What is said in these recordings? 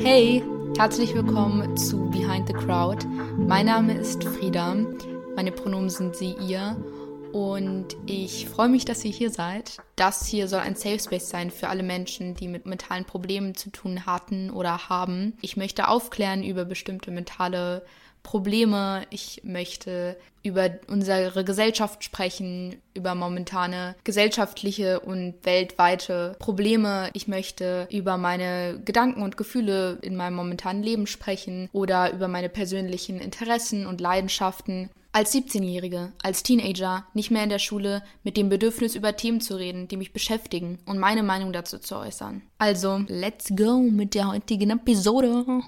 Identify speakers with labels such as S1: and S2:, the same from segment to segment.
S1: Hey, herzlich willkommen zu Behind the Crowd. Mein Name ist Frieda. Meine Pronomen sind sie, ihr. Und ich freue mich, dass ihr hier seid. Das hier soll ein Safe Space sein für alle Menschen, die mit mentalen Problemen zu tun hatten oder haben. Ich möchte aufklären über bestimmte mentale Probleme. Ich möchte über unsere Gesellschaft sprechen, über momentane gesellschaftliche und weltweite Probleme. Ich möchte über meine Gedanken und Gefühle in meinem momentanen Leben sprechen oder über meine persönlichen Interessen und Leidenschaften. Als 17-Jährige, als Teenager, nicht mehr in der Schule, mit dem Bedürfnis über Themen zu reden, die mich beschäftigen und meine Meinung dazu zu äußern. Also, let's go mit der heutigen Episode.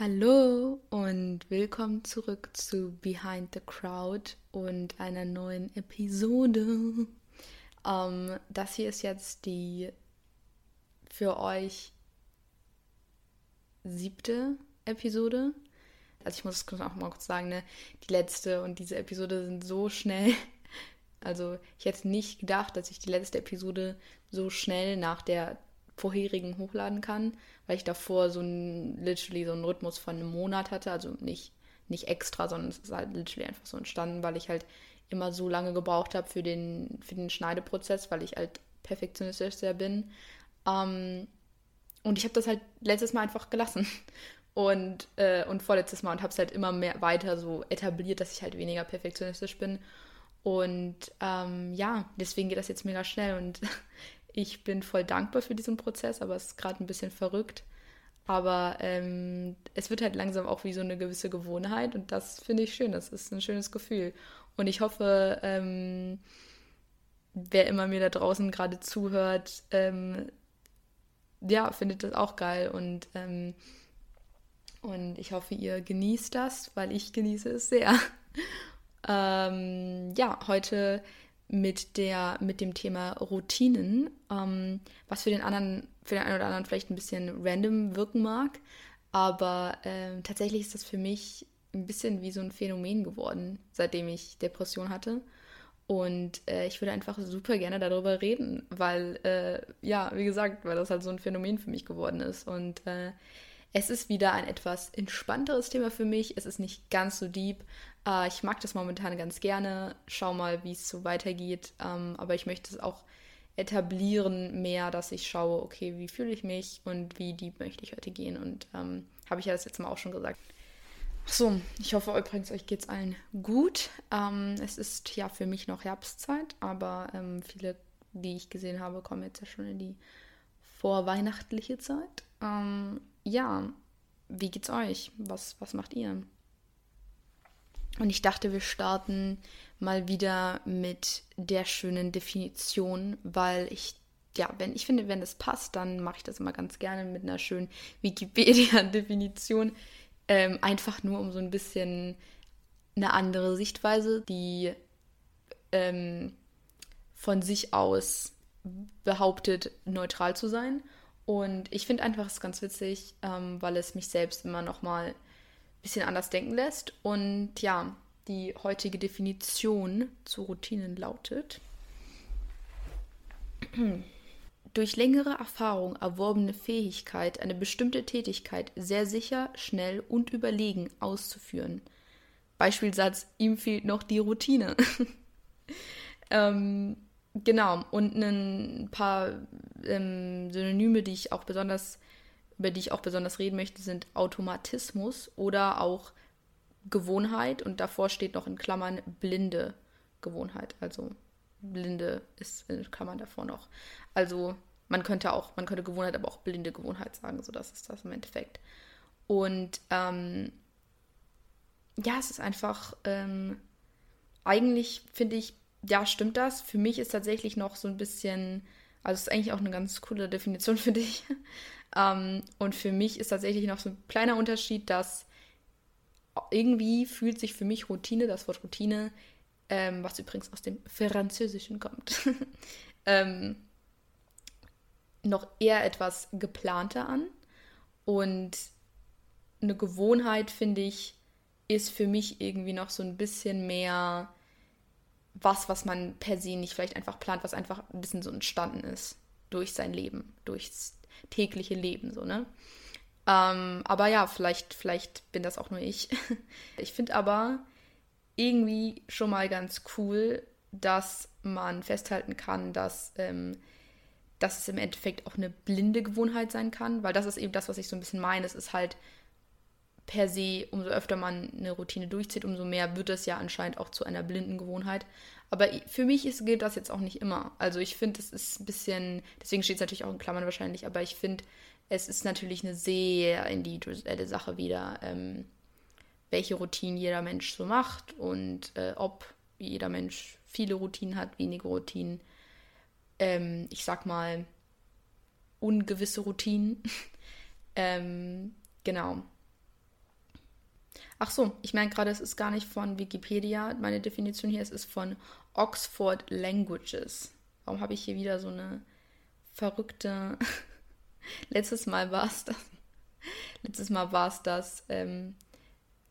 S1: Hallo und willkommen zurück zu Behind the Crowd und einer neuen Episode. Ähm, das hier ist jetzt die für euch siebte Episode. Also ich muss es auch mal kurz sagen, ne? die letzte und diese Episode sind so schnell. Also ich hätte nicht gedacht, dass ich die letzte Episode so schnell nach der vorherigen hochladen kann, weil ich davor so ein, literally so einen Rhythmus von einem Monat hatte, also nicht, nicht extra, sondern es ist halt literally einfach so entstanden, weil ich halt immer so lange gebraucht habe für den, für den Schneideprozess, weil ich halt perfektionistisch sehr bin. Ähm, und ich habe das halt letztes Mal einfach gelassen und, äh, und vorletztes Mal und habe es halt immer mehr weiter so etabliert, dass ich halt weniger perfektionistisch bin. Und ähm, ja, deswegen geht das jetzt mega schnell und ich bin voll dankbar für diesen Prozess, aber es ist gerade ein bisschen verrückt. Aber ähm, es wird halt langsam auch wie so eine gewisse Gewohnheit und das finde ich schön. Das ist ein schönes Gefühl. Und ich hoffe, ähm, wer immer mir da draußen gerade zuhört, ähm, ja, findet das auch geil und, ähm, und ich hoffe, ihr genießt das, weil ich genieße es sehr. Ähm, ja, heute mit, der, mit dem Thema Routinen, ähm, was für den anderen, für den einen oder anderen vielleicht ein bisschen random wirken mag. Aber äh, tatsächlich ist das für mich ein bisschen wie so ein Phänomen geworden, seitdem ich Depression hatte. Und äh, ich würde einfach super gerne darüber reden, weil, äh, ja, wie gesagt, weil das halt so ein Phänomen für mich geworden ist. Und äh, es ist wieder ein etwas entspannteres Thema für mich. Es ist nicht ganz so deep. Äh, ich mag das momentan ganz gerne. Schau mal, wie es so weitergeht. Ähm, aber ich möchte es auch etablieren mehr, dass ich schaue, okay, wie fühle ich mich und wie deep möchte ich heute gehen. Und ähm, habe ich ja das jetzt mal auch schon gesagt. So, ich hoffe übrigens, euch geht es allen gut. Ähm, es ist ja für mich noch Herbstzeit, aber ähm, viele, die ich gesehen habe, kommen jetzt ja schon in die vorweihnachtliche Zeit. Ähm, ja, wie geht's euch? Was, was macht ihr? Und ich dachte, wir starten mal wieder mit der schönen Definition, weil ich, ja, wenn ich finde, wenn es passt, dann mache ich das immer ganz gerne mit einer schönen Wikipedia-Definition. Ähm, einfach nur um so ein bisschen eine andere Sichtweise, die ähm, von sich aus behauptet, neutral zu sein und ich finde einfach es ganz witzig, ähm, weil es mich selbst immer noch mal ein bisschen anders denken lässt. Und ja, die heutige Definition zu Routinen lautet: Durch längere Erfahrung erworbene Fähigkeit, eine bestimmte Tätigkeit sehr sicher, schnell und überlegen auszuführen. Beispielsatz: Ihm fehlt noch die Routine. ähm, Genau, und ein paar ähm, Synonyme, die ich auch besonders, über die ich auch besonders reden möchte, sind Automatismus oder auch Gewohnheit und davor steht noch in Klammern blinde Gewohnheit. Also blinde ist in Klammern davor noch. Also man könnte auch, man könnte Gewohnheit, aber auch blinde Gewohnheit sagen, so das ist das im Endeffekt. Und ähm, ja, es ist einfach, ähm, eigentlich finde ich, ja, stimmt das. Für mich ist tatsächlich noch so ein bisschen, also ist eigentlich auch eine ganz coole Definition, finde ich. ähm, und für mich ist tatsächlich noch so ein kleiner Unterschied, dass irgendwie fühlt sich für mich Routine, das Wort Routine, ähm, was übrigens aus dem Französischen kommt, ähm, noch eher etwas geplanter an. Und eine Gewohnheit, finde ich, ist für mich irgendwie noch so ein bisschen mehr was, was man per se nicht vielleicht einfach plant, was einfach ein bisschen so entstanden ist durch sein Leben, durchs, tägliche Leben, so, ne? Ähm, aber ja, vielleicht, vielleicht bin das auch nur ich. Ich finde aber irgendwie schon mal ganz cool, dass man festhalten kann, dass, ähm, dass es im Endeffekt auch eine blinde Gewohnheit sein kann, weil das ist eben das, was ich so ein bisschen meine. Es ist halt per se, umso öfter man eine Routine durchzieht, umso mehr wird es ja anscheinend auch zu einer blinden Gewohnheit. Aber für mich ist, gilt das jetzt auch nicht immer. Also ich finde, es ist ein bisschen, deswegen steht es natürlich auch in Klammern wahrscheinlich, aber ich finde, es ist natürlich eine sehr individuelle Sache wieder, ähm, welche Routinen jeder Mensch so macht und äh, ob jeder Mensch viele Routinen hat, wenige Routinen. Ähm, ich sag mal, ungewisse Routinen. ähm, genau. Ach so, ich meine gerade, es ist gar nicht von Wikipedia, meine Definition hier, es ist von Oxford Languages. Warum habe ich hier wieder so eine verrückte. Letztes Mal war es das. Letztes Mal war es das ähm,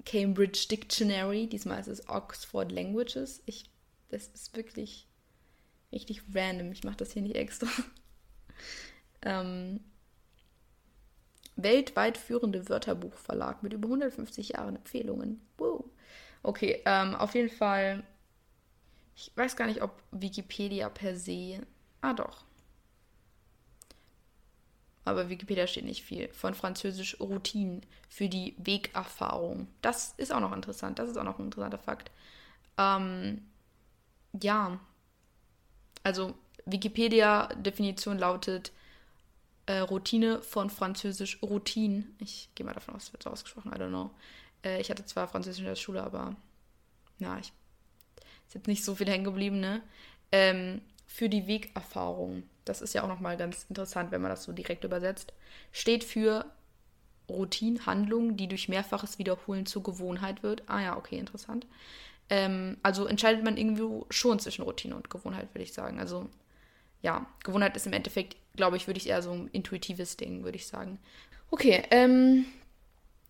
S1: Cambridge Dictionary. Diesmal ist es Oxford Languages. Ich, das ist wirklich richtig random. Ich mache das hier nicht extra. ähm, weltweit führende Wörterbuchverlag mit über 150 Jahren Empfehlungen. Wow. Okay, ähm, auf jeden Fall. Ich weiß gar nicht, ob Wikipedia per se. Ah, doch. Aber Wikipedia steht nicht viel. Von Französisch Routine für die Wegerfahrung. Das ist auch noch interessant. Das ist auch noch ein interessanter Fakt. Ähm, ja. Also, Wikipedia-Definition lautet äh, Routine von Französisch Routine. Ich gehe mal davon aus, es wird so ausgesprochen, I don't know. Äh, ich hatte zwar Französisch in der Schule, aber na, ich ist jetzt nicht so viel hängen geblieben, ne? Ähm, für die Wegerfahrung. Das ist ja auch nochmal ganz interessant, wenn man das so direkt übersetzt. Steht für Routine, Handlung, die durch mehrfaches Wiederholen zur Gewohnheit wird. Ah ja, okay, interessant. Ähm, also entscheidet man irgendwie schon zwischen Routine und Gewohnheit, würde ich sagen. Also ja, Gewohnheit ist im Endeffekt glaube ich, würde ich eher so ein intuitives Ding, würde ich sagen. Okay, ähm,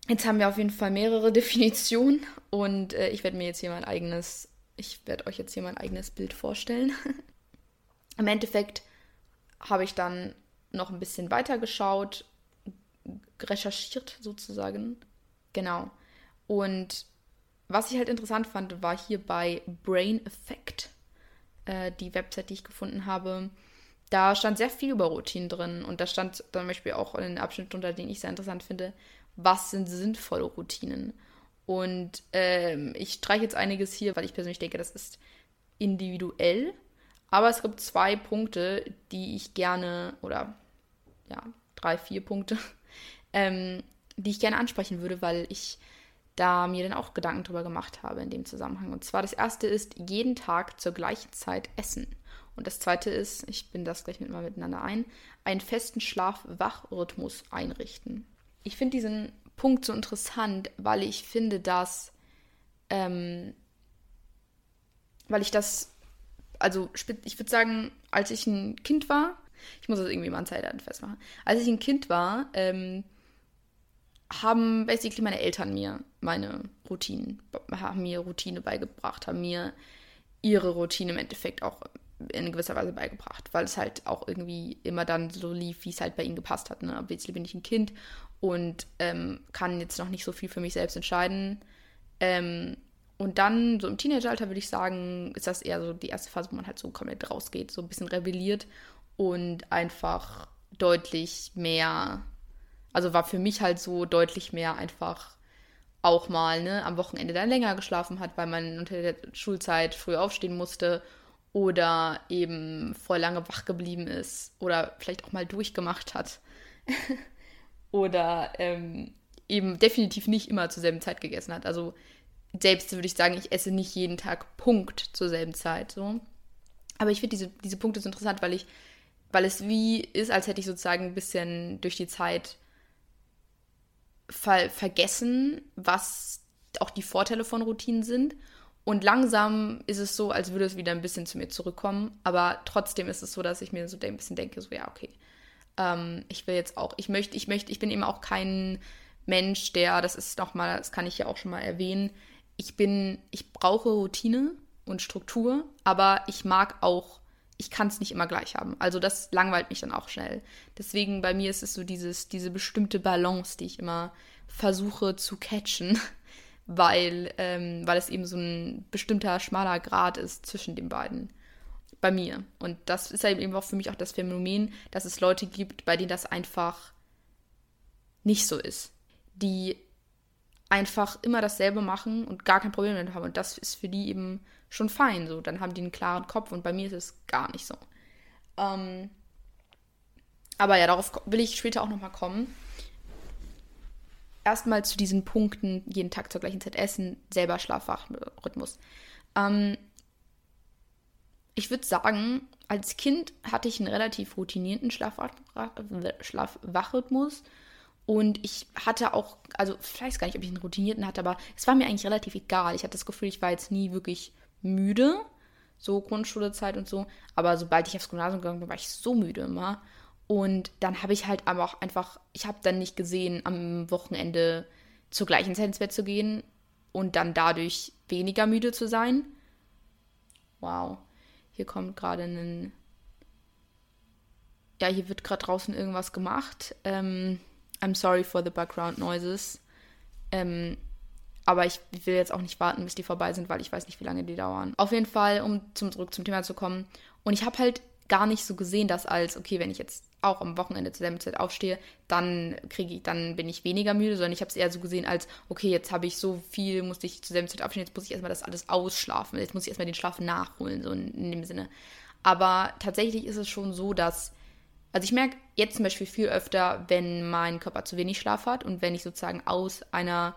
S1: jetzt haben wir auf jeden Fall mehrere Definitionen und äh, ich werde mir jetzt hier mein eigenes, ich werde euch jetzt hier mein eigenes Bild vorstellen. Im Endeffekt habe ich dann noch ein bisschen weiter geschaut, recherchiert sozusagen. Genau. Und was ich halt interessant fand, war hier bei Brain Effect, äh, die Website, die ich gefunden habe da stand sehr viel über Routinen drin und da stand zum Beispiel auch in den Abschnitt unter den ich sehr interessant finde, was sind sinnvolle Routinen. Und ähm, ich streiche jetzt einiges hier, weil ich persönlich denke, das ist individuell. Aber es gibt zwei Punkte, die ich gerne, oder ja, drei, vier Punkte, ähm, die ich gerne ansprechen würde, weil ich da mir dann auch Gedanken drüber gemacht habe in dem Zusammenhang. Und zwar das erste ist, jeden Tag zur gleichen Zeit essen. Und das zweite ist, ich bin das gleich mit mal miteinander ein, einen festen Schlaf-Wach-Rhythmus einrichten. Ich finde diesen Punkt so interessant, weil ich finde, dass, ähm, weil ich das, also ich würde sagen, als ich ein Kind war, ich muss das irgendwie mal an Zeitdaten festmachen, als ich ein Kind war, ähm, haben basically meine Eltern mir meine Routinen, haben mir Routine beigebracht, haben mir ihre Routine im Endeffekt auch in gewisser Weise beigebracht, weil es halt auch irgendwie immer dann so lief, wie es halt bei ihnen gepasst hat. Ne? Obviously bin ich ein Kind und ähm, kann jetzt noch nicht so viel für mich selbst entscheiden. Ähm, und dann, so im Teenageralter, würde ich sagen, ist das eher so die erste Phase, wo man halt so komplett rausgeht, so ein bisschen rebelliert und einfach deutlich mehr, also war für mich halt so deutlich mehr einfach auch mal ne, am Wochenende dann länger geschlafen hat, weil man unter der Schulzeit früh aufstehen musste oder eben voll lange wach geblieben ist oder vielleicht auch mal durchgemacht hat oder ähm, eben definitiv nicht immer zur selben Zeit gegessen hat. Also selbst würde ich sagen, ich esse nicht jeden Tag Punkt zur selben Zeit. So. Aber ich finde diese, diese Punkte so interessant, weil ich, weil es wie ist, als hätte ich sozusagen ein bisschen durch die Zeit ver vergessen, was auch die Vorteile von Routinen sind und langsam ist es so, als würde es wieder ein bisschen zu mir zurückkommen. Aber trotzdem ist es so, dass ich mir so ein bisschen denke, so ja, okay. Ähm, ich will jetzt auch, ich möchte, ich möchte, ich bin eben auch kein Mensch, der, das ist nochmal, das kann ich ja auch schon mal erwähnen, ich bin, ich brauche Routine und Struktur, aber ich mag auch ich kann es nicht immer gleich haben. Also das langweilt mich dann auch schnell. Deswegen bei mir ist es so dieses, diese bestimmte Balance, die ich immer versuche zu catchen, weil, ähm, weil es eben so ein bestimmter schmaler Grad ist zwischen den beiden. Bei mir. Und das ist halt eben auch für mich auch das Phänomen, dass es Leute gibt, bei denen das einfach nicht so ist. Die einfach immer dasselbe machen und gar kein Problem damit haben. Und das ist für die eben schon fein. So, dann haben die einen klaren Kopf und bei mir ist es gar nicht so. Ähm, aber ja, darauf will ich später auch nochmal kommen. Erstmal zu diesen Punkten, jeden Tag zur gleichen Zeit essen, selber Schlafrhythmus. Ähm, ich würde sagen, als Kind hatte ich einen relativ routinierten Schlafwachrhythmus. Und ich hatte auch, also ich weiß gar nicht, ob ich einen routinierten hatte, aber es war mir eigentlich relativ egal. Ich hatte das Gefühl, ich war jetzt nie wirklich müde, so Grundschulezeit und so. Aber sobald ich aufs Gymnasium gegangen bin, war ich so müde immer. Und dann habe ich halt aber auch einfach, ich habe dann nicht gesehen, am Wochenende zur gleichen Zeit ins Bett zu gehen und dann dadurch weniger müde zu sein. Wow. Hier kommt gerade ein. Ja, hier wird gerade draußen irgendwas gemacht. Ähm, I'm sorry for the background noises. Ähm, aber ich will jetzt auch nicht warten, bis die vorbei sind, weil ich weiß nicht, wie lange die dauern. Auf jeden Fall, um zum, zurück zum Thema zu kommen. Und ich habe halt gar nicht so gesehen, dass als, okay, wenn ich jetzt auch am Wochenende zur selben Zeit aufstehe, dann kriege ich, dann bin ich weniger müde, sondern ich habe es eher so gesehen als, okay, jetzt habe ich so viel, musste ich zur selben Zeit aufstehen, jetzt muss ich erstmal das alles ausschlafen, jetzt muss ich erstmal den Schlaf nachholen, so in, in dem Sinne. Aber tatsächlich ist es schon so, dass also ich merke jetzt zum Beispiel viel öfter, wenn mein Körper zu wenig Schlaf hat und wenn ich sozusagen aus einer,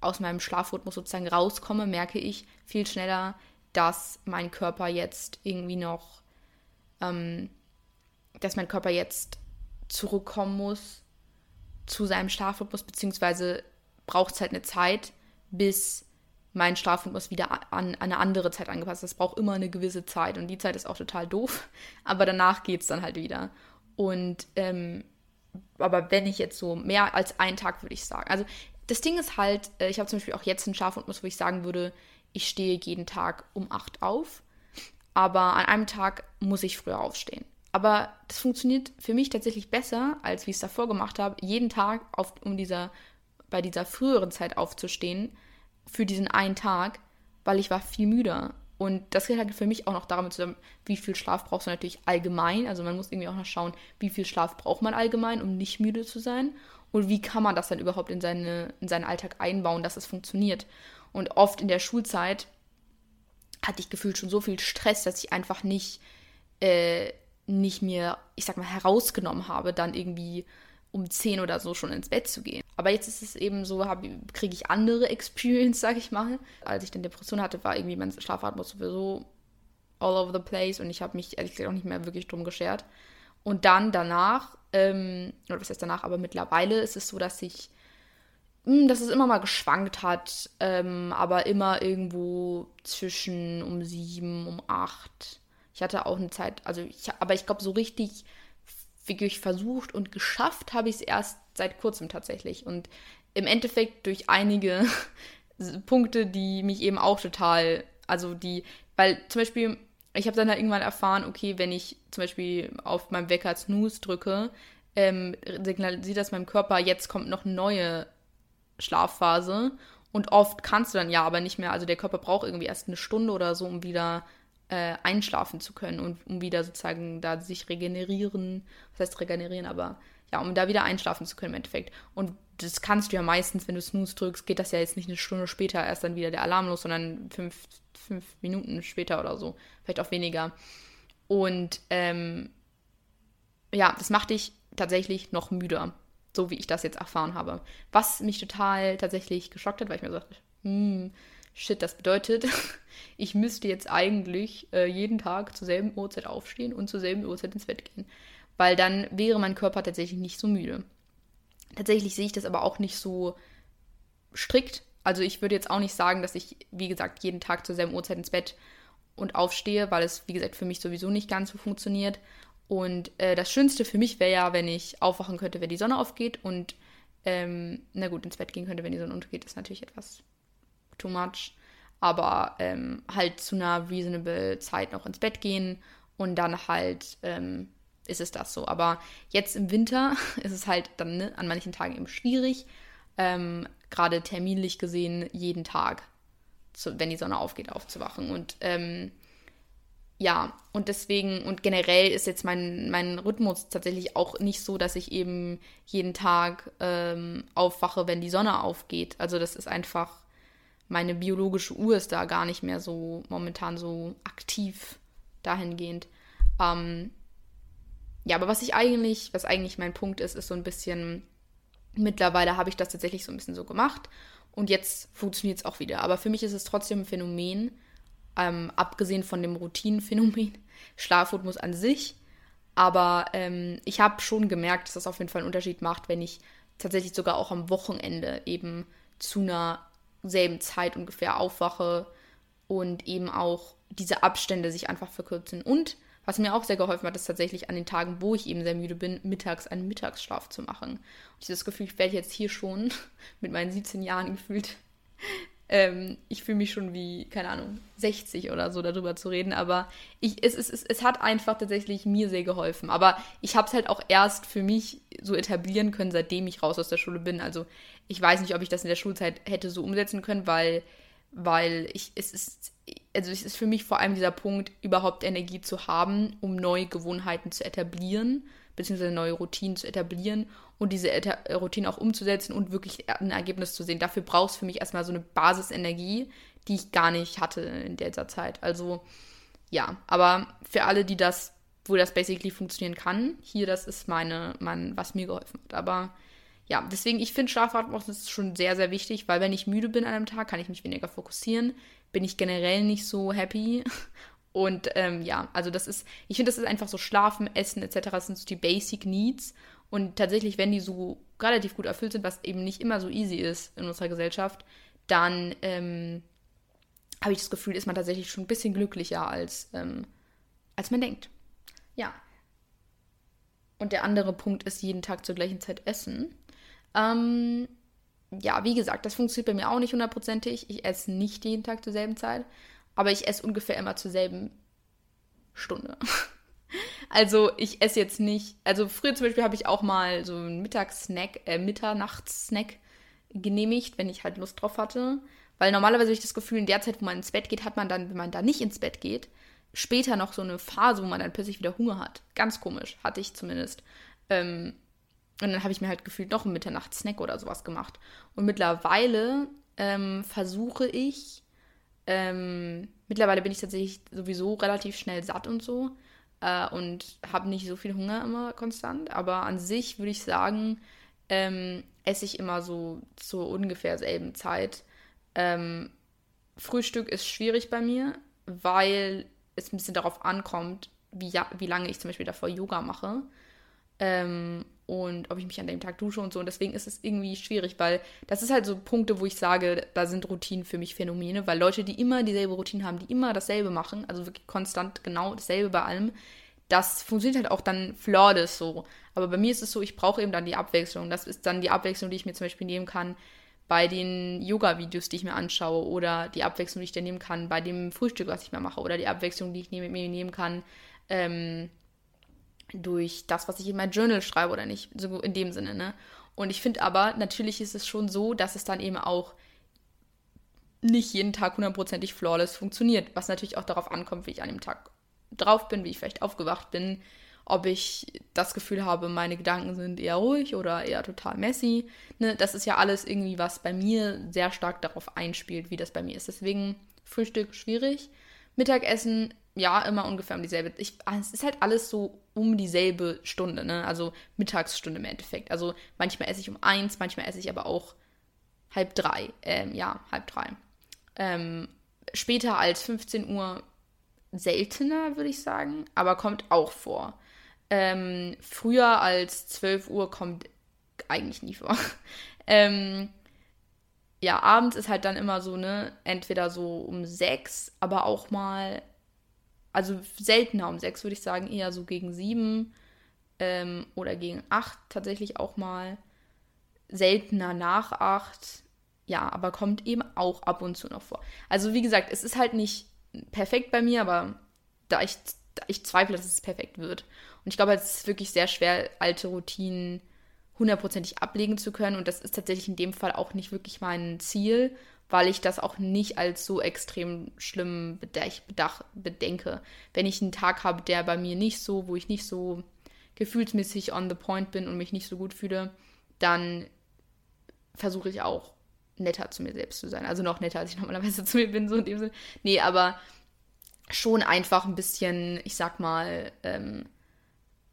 S1: aus meinem Schlafrhythmus sozusagen rauskomme, merke ich viel schneller, dass mein Körper jetzt irgendwie noch, ähm, dass mein Körper jetzt zurückkommen muss zu seinem Schlafrhythmus, beziehungsweise braucht es halt eine Zeit, bis mein Schlafrhythmus wieder an, eine andere Zeit angepasst ist. Das braucht immer eine gewisse Zeit und die Zeit ist auch total doof, aber danach geht es dann halt wieder. Und ähm, aber wenn ich jetzt so mehr als einen Tag, würde ich sagen. Also das Ding ist halt, äh, ich habe zum Beispiel auch jetzt einen Schlafrhythmus, wo ich sagen würde, ich stehe jeden Tag um 8 auf, aber an einem Tag muss ich früher aufstehen. Aber das funktioniert für mich tatsächlich besser, als wie ich es davor gemacht habe, jeden Tag auf, um dieser, bei dieser früheren Zeit aufzustehen, für diesen einen Tag, weil ich war viel müder. Und das geht halt für mich auch noch damit zusammen, wie viel Schlaf brauchst du natürlich allgemein. Also man muss irgendwie auch noch schauen, wie viel Schlaf braucht man allgemein, um nicht müde zu sein. Und wie kann man das dann überhaupt in, seine, in seinen Alltag einbauen, dass es funktioniert. Und oft in der Schulzeit hatte ich gefühlt schon so viel Stress, dass ich einfach nicht, äh, nicht mir, ich sag mal, herausgenommen habe, dann irgendwie um 10 oder so schon ins Bett zu gehen. Aber jetzt ist es eben so, kriege ich andere Experience, sag ich mal. Als ich dann Depression hatte, war irgendwie mein Schlafatmos sowieso all over the place und ich habe mich ehrlich gesagt auch nicht mehr wirklich drum geschert. Und dann danach, ähm, oder was heißt danach, aber mittlerweile ist es so, dass ich, mh, hm, dass es immer mal geschwankt hat, ähm, aber immer irgendwo zwischen um sieben, um acht. Ich hatte auch eine Zeit, also ich, aber ich glaube, so richtig wirklich versucht und geschafft habe ich es erst seit kurzem tatsächlich. Und im Endeffekt durch einige Punkte, die mich eben auch total, also die, weil zum Beispiel, ich habe dann halt irgendwann erfahren, okay, wenn ich zum Beispiel auf meinem Wecker Snooze drücke, ähm, signalisiert das meinem Körper, jetzt kommt noch eine neue Schlafphase. Und oft kannst du dann ja aber nicht mehr, also der Körper braucht irgendwie erst eine Stunde oder so, um wieder äh, einschlafen zu können und um wieder sozusagen da sich regenerieren, was heißt regenerieren, aber ja, um da wieder einschlafen zu können im Endeffekt. Und das kannst du ja meistens, wenn du Snooze drückst, geht das ja jetzt nicht eine Stunde später erst dann wieder der Alarm los, sondern fünf, fünf Minuten später oder so, vielleicht auch weniger. Und ähm, ja, das macht dich tatsächlich noch müder, so wie ich das jetzt erfahren habe. Was mich total tatsächlich geschockt hat, weil ich mir dachte, hm, shit, das bedeutet, ich müsste jetzt eigentlich äh, jeden Tag zur selben Uhrzeit aufstehen und zur selben Uhrzeit ins Bett gehen. Weil dann wäre mein Körper tatsächlich nicht so müde. Tatsächlich sehe ich das aber auch nicht so strikt. Also ich würde jetzt auch nicht sagen, dass ich, wie gesagt, jeden Tag zur selben Uhrzeit ins Bett und aufstehe, weil es, wie gesagt, für mich sowieso nicht ganz so funktioniert. Und äh, das Schönste für mich wäre ja, wenn ich aufwachen könnte, wenn die Sonne aufgeht und, ähm, na gut, ins Bett gehen könnte, wenn die Sonne untergeht, ist natürlich etwas too much. Aber ähm, halt zu einer reasonable Zeit noch ins Bett gehen Und dann halt ähm, ist es das so. Aber jetzt im Winter ist es halt dann ne, an manchen Tagen eben schwierig, ähm, gerade terminlich gesehen jeden Tag, zu, wenn die Sonne aufgeht, aufzuwachen. Und ähm, ja, und deswegen, und generell ist jetzt mein, mein Rhythmus tatsächlich auch nicht so, dass ich eben jeden Tag ähm, aufwache, wenn die Sonne aufgeht. Also das ist einfach, meine biologische Uhr ist da gar nicht mehr so momentan so aktiv dahingehend. Ähm, ja, aber was ich eigentlich, was eigentlich mein Punkt ist, ist so ein bisschen, mittlerweile habe ich das tatsächlich so ein bisschen so gemacht und jetzt funktioniert es auch wieder. Aber für mich ist es trotzdem ein Phänomen, ähm, abgesehen von dem Routinenphänomen, Schlafrhythmus an sich. Aber ähm, ich habe schon gemerkt, dass das auf jeden Fall einen Unterschied macht, wenn ich tatsächlich sogar auch am Wochenende eben zu einer selben Zeit ungefähr aufwache und eben auch diese Abstände sich einfach verkürzen. Und was mir auch sehr geholfen hat, ist tatsächlich an den Tagen, wo ich eben sehr müde bin, mittags einen Mittagsschlaf zu machen. Und dieses Gefühl, ich werde jetzt hier schon mit meinen 17 Jahren gefühlt ähm, ich fühle mich schon wie, keine Ahnung, 60 oder so darüber zu reden, aber ich, es, es, es, es hat einfach tatsächlich mir sehr geholfen. Aber ich habe es halt auch erst für mich so etablieren können, seitdem ich raus aus der Schule bin. Also ich weiß nicht, ob ich das in der Schulzeit hätte so umsetzen können, weil, weil ich, es ist, also es ist für mich vor allem dieser Punkt, überhaupt Energie zu haben, um neue Gewohnheiten zu etablieren beziehungsweise neue Routinen zu etablieren und diese Routinen auch umzusetzen und wirklich ein Ergebnis zu sehen. Dafür brauchst du für mich erstmal so eine Basisenergie, die ich gar nicht hatte in dieser Zeit. Also ja, aber für alle, die das, wo das basically funktionieren kann, hier, das ist meine, mein, was mir geholfen hat. Aber ja, deswegen, ich finde Schlafrhythmus ist schon sehr, sehr wichtig, weil wenn ich müde bin an einem Tag, kann ich mich weniger fokussieren, bin ich generell nicht so happy und ähm, ja, also das ist, ich finde, das ist einfach so Schlafen, Essen etc. Sind so die Basic Needs. Und tatsächlich, wenn die so relativ gut erfüllt sind, was eben nicht immer so easy ist in unserer Gesellschaft, dann ähm, habe ich das Gefühl, ist man tatsächlich schon ein bisschen glücklicher, als, ähm, als man denkt. Ja. Und der andere Punkt ist jeden Tag zur gleichen Zeit essen. Ähm, ja, wie gesagt, das funktioniert bei mir auch nicht hundertprozentig. Ich esse nicht jeden Tag zur selben Zeit aber ich esse ungefähr immer zur selben Stunde. Also ich esse jetzt nicht, also früher zum Beispiel habe ich auch mal so einen Mittagssnack, äh, Mitternachtssnack genehmigt, wenn ich halt Lust drauf hatte. Weil normalerweise habe ich das Gefühl, in der Zeit, wo man ins Bett geht, hat man dann, wenn man da nicht ins Bett geht, später noch so eine Phase, wo man dann plötzlich wieder Hunger hat. Ganz komisch, hatte ich zumindest. Ähm, und dann habe ich mir halt gefühlt noch einen Mitternachtssnack oder sowas gemacht. Und mittlerweile ähm, versuche ich ähm, mittlerweile bin ich tatsächlich sowieso relativ schnell satt und so äh, und habe nicht so viel Hunger immer konstant. Aber an sich würde ich sagen, ähm, esse ich immer so zur ungefähr selben Zeit. Ähm, Frühstück ist schwierig bei mir, weil es ein bisschen darauf ankommt, wie, wie lange ich zum Beispiel davor Yoga mache. Ähm, und ob ich mich an dem Tag dusche und so. Und deswegen ist es irgendwie schwierig, weil das ist halt so Punkte, wo ich sage, da sind Routinen für mich Phänomene, weil Leute, die immer dieselbe Routine haben, die immer dasselbe machen, also wirklich konstant genau dasselbe bei allem, das funktioniert halt auch dann flawless so. Aber bei mir ist es so, ich brauche eben dann die Abwechslung. Das ist dann die Abwechslung, die ich mir zum Beispiel nehmen kann bei den Yoga-Videos, die ich mir anschaue, oder die Abwechslung, die ich dann nehmen kann bei dem Frühstück, was ich mir mache, oder die Abwechslung, die ich mir nehmen kann, ähm, durch das, was ich in mein Journal schreibe oder nicht, so in dem Sinne, ne? Und ich finde aber, natürlich ist es schon so, dass es dann eben auch nicht jeden Tag hundertprozentig flawless funktioniert, was natürlich auch darauf ankommt, wie ich an dem Tag drauf bin, wie ich vielleicht aufgewacht bin, ob ich das Gefühl habe, meine Gedanken sind eher ruhig oder eher total messy. Ne? Das ist ja alles irgendwie, was bei mir sehr stark darauf einspielt, wie das bei mir ist. Deswegen Frühstück schwierig. Mittagessen ja, immer ungefähr um dieselbe. Ich, ah, es ist halt alles so um dieselbe Stunde, ne? Also Mittagsstunde im Endeffekt. Also manchmal esse ich um eins, manchmal esse ich aber auch halb drei. Ähm, ja, halb drei. Ähm, später als 15 Uhr seltener, würde ich sagen, aber kommt auch vor. Ähm, früher als 12 Uhr kommt eigentlich nie vor. ähm, ja, abends ist halt dann immer so, ne, entweder so um sechs, aber auch mal also seltener um sechs, würde ich sagen, eher so gegen sieben ähm, oder gegen acht tatsächlich auch mal. Seltener nach acht. Ja, aber kommt eben auch ab und zu noch vor. Also wie gesagt, es ist halt nicht perfekt bei mir, aber da ich ich zweifle, dass es perfekt wird. Und ich glaube, es ist wirklich sehr schwer, alte Routinen hundertprozentig ablegen zu können. Und das ist tatsächlich in dem Fall auch nicht wirklich mein Ziel, weil ich das auch nicht als so extrem schlimm bedenke. Wenn ich einen Tag habe, der bei mir nicht so, wo ich nicht so gefühlsmäßig on the point bin und mich nicht so gut fühle, dann versuche ich auch netter zu mir selbst zu sein. Also noch netter, als ich normalerweise zu mir bin, so in dem Sinne. Nee, aber schon einfach ein bisschen, ich sag mal, ähm,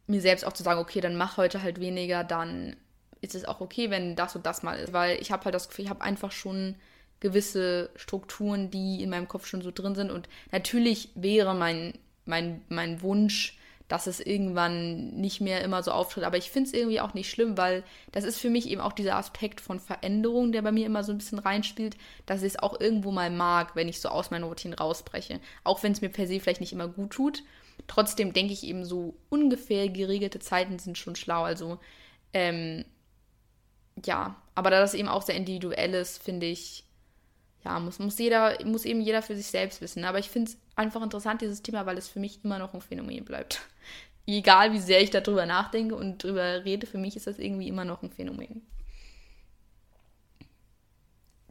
S1: mir selbst auch zu sagen, okay, dann mach heute halt weniger, dann ist es auch okay, wenn das und das mal ist. Weil ich habe halt das Gefühl, ich habe einfach schon gewisse Strukturen, die in meinem Kopf schon so drin sind. Und natürlich wäre mein, mein, mein Wunsch, dass es irgendwann nicht mehr immer so auftritt. Aber ich finde es irgendwie auch nicht schlimm, weil das ist für mich eben auch dieser Aspekt von Veränderung, der bei mir immer so ein bisschen reinspielt, dass ich es auch irgendwo mal mag, wenn ich so aus meiner Routine rausbreche. Auch wenn es mir per se vielleicht nicht immer gut tut. Trotzdem denke ich eben so ungefähr geregelte Zeiten sind schon schlau. Also, ähm, ja, aber da das eben auch sehr individuell ist, finde ich, ja, muss, muss jeder, muss eben jeder für sich selbst wissen. Aber ich finde es einfach interessant, dieses Thema, weil es für mich immer noch ein Phänomen bleibt. Egal wie sehr ich darüber nachdenke und darüber rede, für mich ist das irgendwie immer noch ein Phänomen.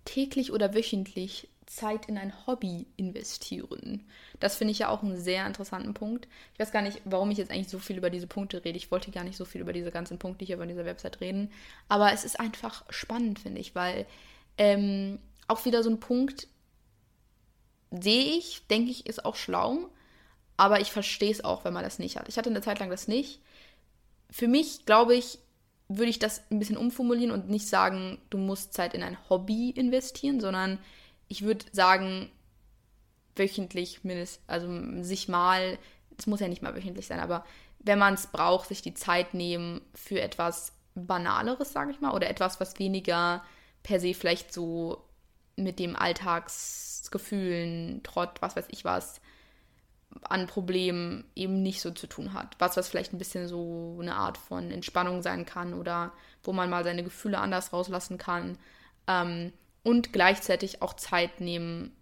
S1: Täglich oder wöchentlich Zeit in ein Hobby investieren. Das finde ich ja auch einen sehr interessanten Punkt. Ich weiß gar nicht, warum ich jetzt eigentlich so viel über diese Punkte rede. Ich wollte gar nicht so viel über diese ganzen Punkte hier auf dieser Website reden. Aber es ist einfach spannend, finde ich, weil ähm, auch wieder so ein Punkt, sehe ich, denke ich, ist auch schlau, aber ich verstehe es auch, wenn man das nicht hat. Ich hatte eine Zeit lang das nicht. Für mich, glaube ich, würde ich das ein bisschen umformulieren und nicht sagen, du musst Zeit in ein Hobby investieren, sondern ich würde sagen, wöchentlich mindestens, also sich mal, es muss ja nicht mal wöchentlich sein, aber wenn man es braucht, sich die Zeit nehmen für etwas Banaleres, sage ich mal, oder etwas, was weniger per se vielleicht so mit dem Alltagsgefühlen, Trott, was weiß ich was, an Problemen eben nicht so zu tun hat. Was, was vielleicht ein bisschen so eine Art von Entspannung sein kann oder wo man mal seine Gefühle anders rauslassen kann. Ähm, und gleichzeitig auch Zeit nehmen,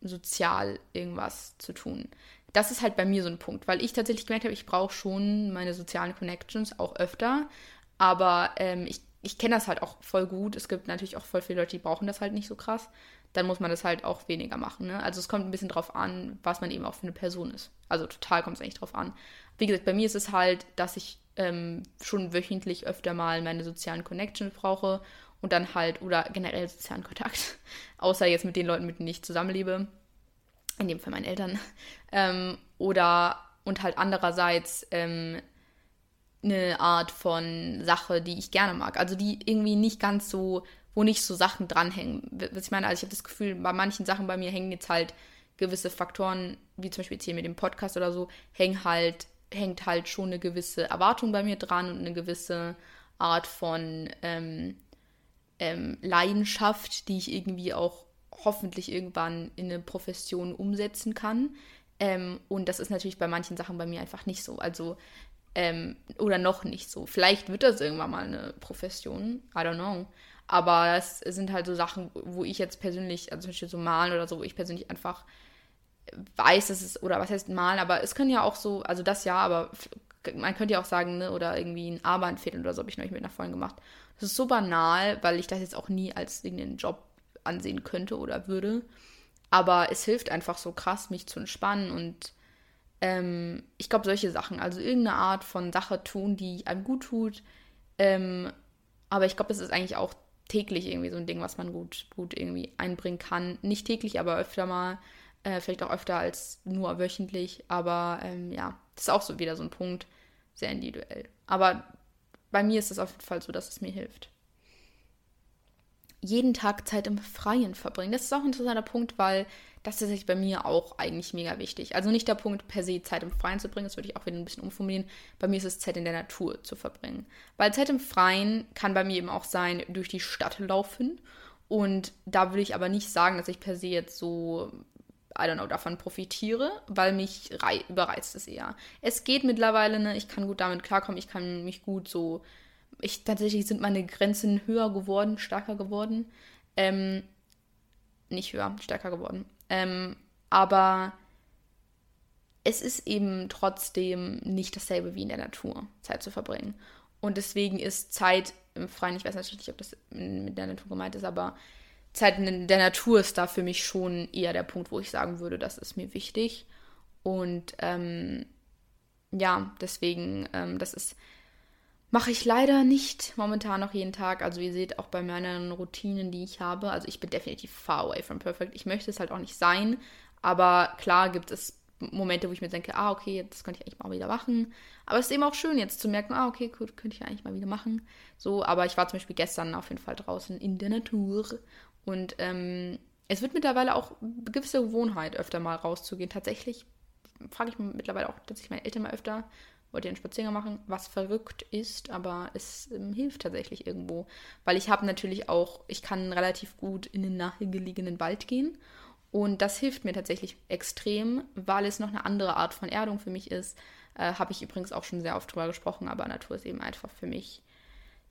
S1: sozial irgendwas zu tun. Das ist halt bei mir so ein Punkt, weil ich tatsächlich gemerkt habe, ich brauche schon meine sozialen Connections auch öfter, aber ähm, ich ich kenne das halt auch voll gut. Es gibt natürlich auch voll viele Leute, die brauchen das halt nicht so krass. Dann muss man das halt auch weniger machen. Ne? Also es kommt ein bisschen drauf an, was man eben auch für eine Person ist. Also total kommt es eigentlich drauf an. Wie gesagt, bei mir ist es halt, dass ich ähm, schon wöchentlich öfter mal meine sozialen Connections brauche und dann halt, oder generell sozialen Kontakt. Außer jetzt mit den Leuten, mit denen ich zusammenlebe. In dem Fall meinen Eltern. Ähm, oder und halt andererseits ähm, eine Art von Sache, die ich gerne mag. Also die irgendwie nicht ganz so, wo nicht so Sachen dranhängen. Was ich meine, also ich habe das Gefühl, bei manchen Sachen bei mir hängen jetzt halt gewisse Faktoren, wie zum Beispiel jetzt hier mit dem Podcast oder so, hängen halt, hängt halt schon eine gewisse Erwartung bei mir dran und eine gewisse Art von ähm, ähm, Leidenschaft, die ich irgendwie auch hoffentlich irgendwann in eine Profession umsetzen kann. Ähm, und das ist natürlich bei manchen Sachen bei mir einfach nicht so. Also ähm, oder noch nicht so. Vielleicht wird das irgendwann mal eine Profession. I don't know. Aber das sind halt so Sachen, wo ich jetzt persönlich, also zum Beispiel so malen oder so, wo ich persönlich einfach weiß, dass es, oder was heißt malen, aber es können ja auch so, also das ja, aber man könnte ja auch sagen, ne, oder irgendwie ein Armband fehlen oder so, habe ich neulich mit einer Freundin gemacht. Das ist so banal, weil ich das jetzt auch nie als irgendeinen Job ansehen könnte oder würde. Aber es hilft einfach so krass, mich zu entspannen und ähm, ich glaube, solche Sachen, also irgendeine Art von Sache tun, die einem gut tut. Ähm, aber ich glaube, das ist eigentlich auch täglich irgendwie so ein Ding, was man gut, gut irgendwie einbringen kann. Nicht täglich, aber öfter mal. Äh, vielleicht auch öfter als nur wöchentlich. Aber ähm, ja, das ist auch so wieder so ein Punkt. Sehr individuell. Aber bei mir ist es auf jeden Fall so, dass es mir hilft. Jeden Tag Zeit im Freien verbringen. Das ist auch ein interessanter Punkt, weil das ist bei mir auch eigentlich mega wichtig. Also nicht der Punkt, per se Zeit im Freien zu bringen, das würde ich auch wieder ein bisschen umformulieren. Bei mir ist es Zeit in der Natur zu verbringen. Weil Zeit im Freien kann bei mir eben auch sein, durch die Stadt laufen. Und da würde ich aber nicht sagen, dass ich per se jetzt so, I don't know, davon profitiere, weil mich überreizt es eher. Es geht mittlerweile, ne, ich kann gut damit klarkommen, ich kann mich gut so, ich tatsächlich sind meine Grenzen höher geworden, stärker geworden. Ähm, nicht höher, stärker geworden. Ähm, aber es ist eben trotzdem nicht dasselbe wie in der Natur, Zeit zu verbringen. Und deswegen ist Zeit im Freien, ich weiß natürlich nicht, ob das mit der Natur gemeint ist, aber Zeit in der Natur ist da für mich schon eher der Punkt, wo ich sagen würde, das ist mir wichtig. Und ähm, ja, deswegen, ähm, das ist, mache ich leider nicht momentan noch jeden Tag. Also ihr seht auch bei meinen Routinen, die ich habe, also ich bin definitiv far away from perfect. Ich möchte es halt auch nicht sein, aber klar gibt es Momente, wo ich mir denke, ah, okay, das könnte ich eigentlich mal wieder machen. Aber es ist eben auch schön, jetzt zu merken, ah, okay, gut, könnte ich eigentlich mal wieder machen. So, aber ich war zum Beispiel gestern auf jeden Fall draußen in der Natur und ähm, es wird mittlerweile auch eine gewisse Gewohnheit, öfter mal rauszugehen. Tatsächlich frage ich mittlerweile auch tatsächlich meine Eltern mal öfter, wollt ihr einen Spaziergang machen, was verrückt ist, aber es ähm, hilft tatsächlich irgendwo. Weil ich habe natürlich auch, ich kann relativ gut in den nahegelegenen Wald gehen und das hilft mir tatsächlich extrem, weil es noch eine andere Art von Erdung für mich ist. Äh, habe ich übrigens auch schon sehr oft drüber gesprochen, aber Natur ist eben einfach für mich.